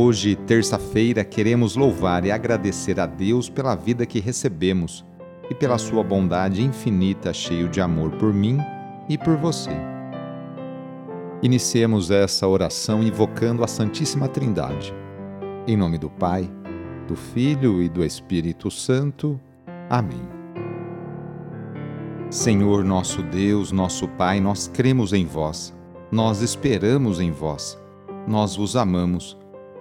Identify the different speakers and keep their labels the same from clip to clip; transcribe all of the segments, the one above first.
Speaker 1: Hoje, terça-feira, queremos louvar e agradecer a Deus pela vida que recebemos e pela sua bondade infinita, cheio de amor por mim e por você. Iniciemos essa oração invocando a Santíssima Trindade. Em nome do Pai, do Filho e do Espírito Santo. Amém. Senhor nosso Deus, nosso Pai, nós cremos em vós, nós esperamos em vós, nós vos amamos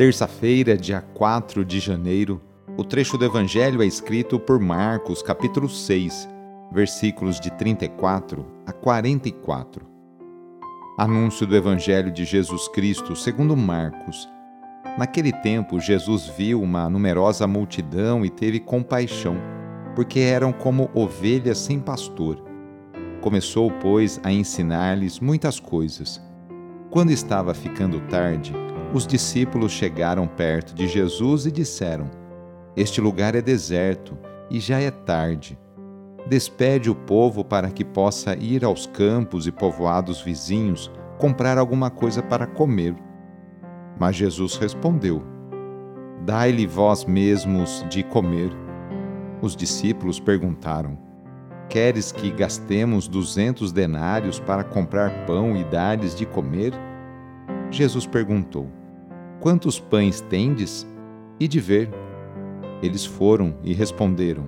Speaker 1: Terça-feira, dia 4 de janeiro, o trecho do Evangelho é escrito por Marcos, capítulo 6, versículos de 34 a 44. Anúncio do Evangelho de Jesus Cristo segundo Marcos. Naquele tempo, Jesus viu uma numerosa multidão e teve compaixão, porque eram como ovelhas sem pastor. Começou, pois, a ensinar-lhes muitas coisas. Quando estava ficando tarde, os discípulos chegaram perto de Jesus e disseram: Este lugar é deserto e já é tarde. Despede o povo para que possa ir aos campos e povoados vizinhos comprar alguma coisa para comer. Mas Jesus respondeu: Dai-lhe vós mesmos de comer. Os discípulos perguntaram: Queres que gastemos duzentos denários para comprar pão e dar-lhes de comer? Jesus perguntou: Quantos pães tendes? E de ver. Eles foram e responderam: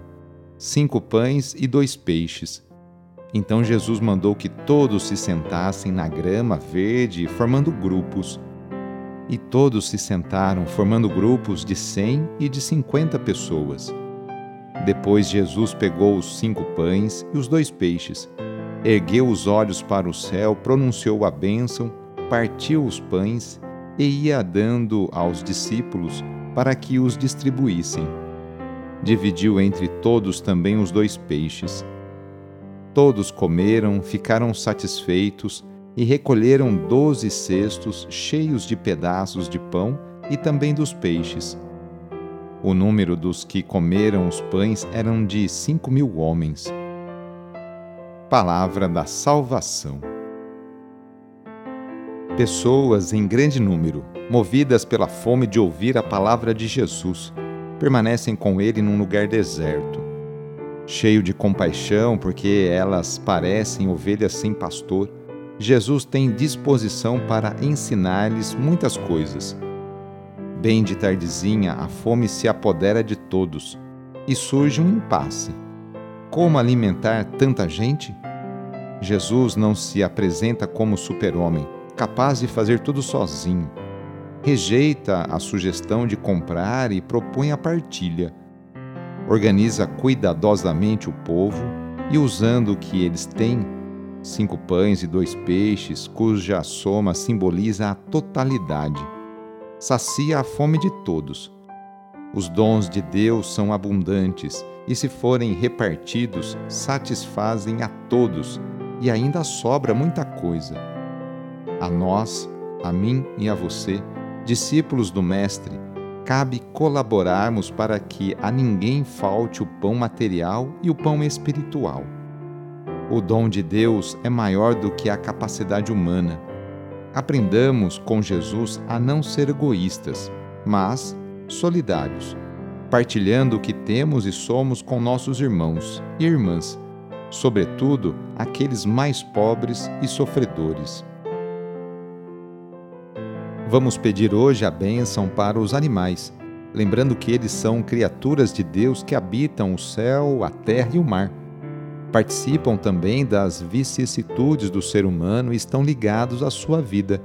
Speaker 1: Cinco pães e dois peixes. Então Jesus mandou que todos se sentassem na grama verde, formando grupos. E todos se sentaram, formando grupos de cem e de cinquenta pessoas. Depois Jesus pegou os cinco pães e os dois peixes, ergueu os olhos para o céu, pronunciou a bênção, partiu os pães e ia dando aos discípulos para que os distribuíssem. Dividiu entre todos também os dois peixes. Todos comeram, ficaram satisfeitos e recolheram doze cestos cheios de pedaços de pão e também dos peixes. O número dos que comeram os pães eram de cinco mil homens. Palavra da Salvação. Pessoas em grande número, movidas pela fome de ouvir a palavra de Jesus, permanecem com ele num lugar deserto. Cheio de compaixão, porque elas parecem ovelhas sem pastor, Jesus tem disposição para ensinar-lhes muitas coisas. Bem de tardezinha, a fome se apodera de todos e surge um impasse. Como alimentar tanta gente? Jesus não se apresenta como super-homem capaz de fazer tudo sozinho. Rejeita a sugestão de comprar e propõe a partilha. Organiza cuidadosamente o povo e, usando o que eles têm, cinco pães e dois peixes, cuja soma simboliza a totalidade, sacia a fome de todos. Os dons de Deus são abundantes e, se forem repartidos, satisfazem a todos e ainda sobra muita coisa a nós, a mim e a você, discípulos do Mestre, cabe colaborarmos para que a ninguém falte o pão material e o pão espiritual. O dom de Deus é maior do que a capacidade humana. Aprendamos com Jesus a não ser egoístas, mas solidários, partilhando o que temos e somos com nossos irmãos e irmãs, sobretudo aqueles mais pobres e sofredores. Vamos pedir hoje a bênção para os animais, lembrando que eles são criaturas de Deus que habitam o céu, a terra e o mar. Participam também das vicissitudes do ser humano e estão ligados à sua vida.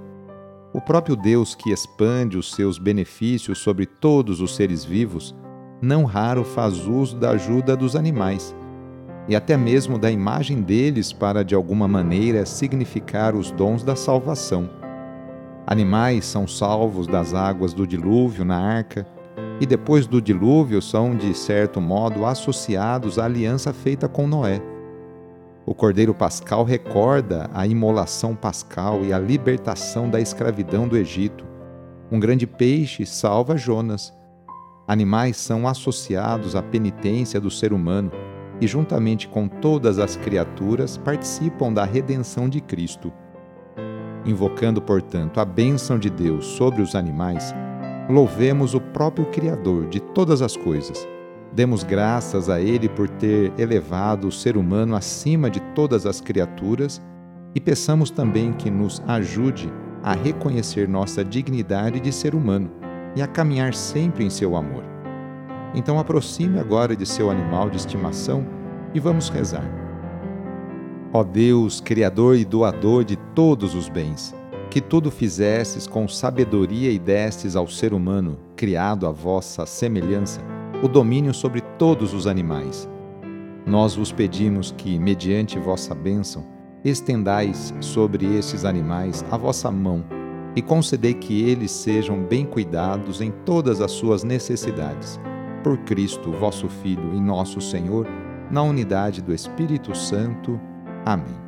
Speaker 1: O próprio Deus que expande os seus benefícios sobre todos os seres vivos, não raro faz uso da ajuda dos animais e até mesmo da imagem deles para de alguma maneira significar os dons da salvação. Animais são salvos das águas do dilúvio na arca, e depois do dilúvio são, de certo modo, associados à aliança feita com Noé. O Cordeiro Pascal recorda a imolação pascal e a libertação da escravidão do Egito. Um grande peixe salva Jonas. Animais são associados à penitência do ser humano e, juntamente com todas as criaturas, participam da redenção de Cristo. Invocando, portanto, a bênção de Deus sobre os animais, louvemos o próprio Criador de todas as coisas. Demos graças a Ele por ter elevado o ser humano acima de todas as criaturas e peçamos também que nos ajude a reconhecer nossa dignidade de ser humano e a caminhar sempre em seu amor. Então aproxime agora de seu animal de estimação e vamos rezar. Ó Deus, Criador e doador de todos os bens, que tudo fizestes com sabedoria e destes ao ser humano, criado à vossa semelhança, o domínio sobre todos os animais. Nós vos pedimos que, mediante vossa bênção, estendais sobre estes animais a vossa mão e concedei que eles sejam bem cuidados em todas as suas necessidades. Por Cristo, vosso Filho e nosso Senhor, na unidade do Espírito Santo. Amém.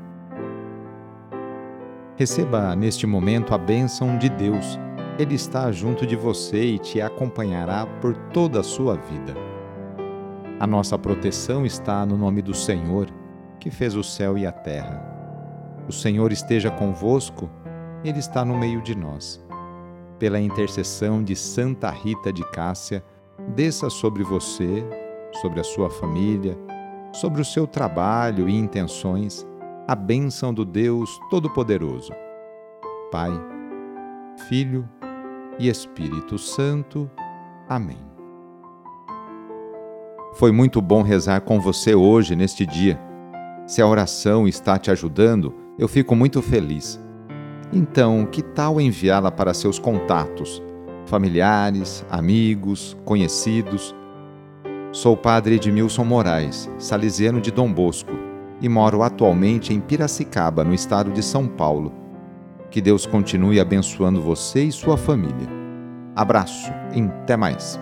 Speaker 1: Receba neste momento a bênção de Deus. Ele está junto de você e te acompanhará por toda a sua vida. A nossa proteção está no nome do Senhor, que fez o céu e a terra. O Senhor esteja convosco, Ele está no meio de nós. Pela intercessão de Santa Rita de Cássia, desça sobre você, sobre a sua família, sobre o seu trabalho e intenções a bênção do Deus Todo-Poderoso. Pai, Filho e Espírito Santo. Amém. Foi muito bom rezar com você hoje, neste dia. Se a oração está te ajudando, eu fico muito feliz. Então, que tal enviá-la para seus contatos, familiares, amigos, conhecidos? Sou padre Edmilson Moraes, salesiano de Dom Bosco, e moro atualmente em Piracicaba, no estado de São Paulo. Que Deus continue abençoando você e sua família. Abraço e até mais.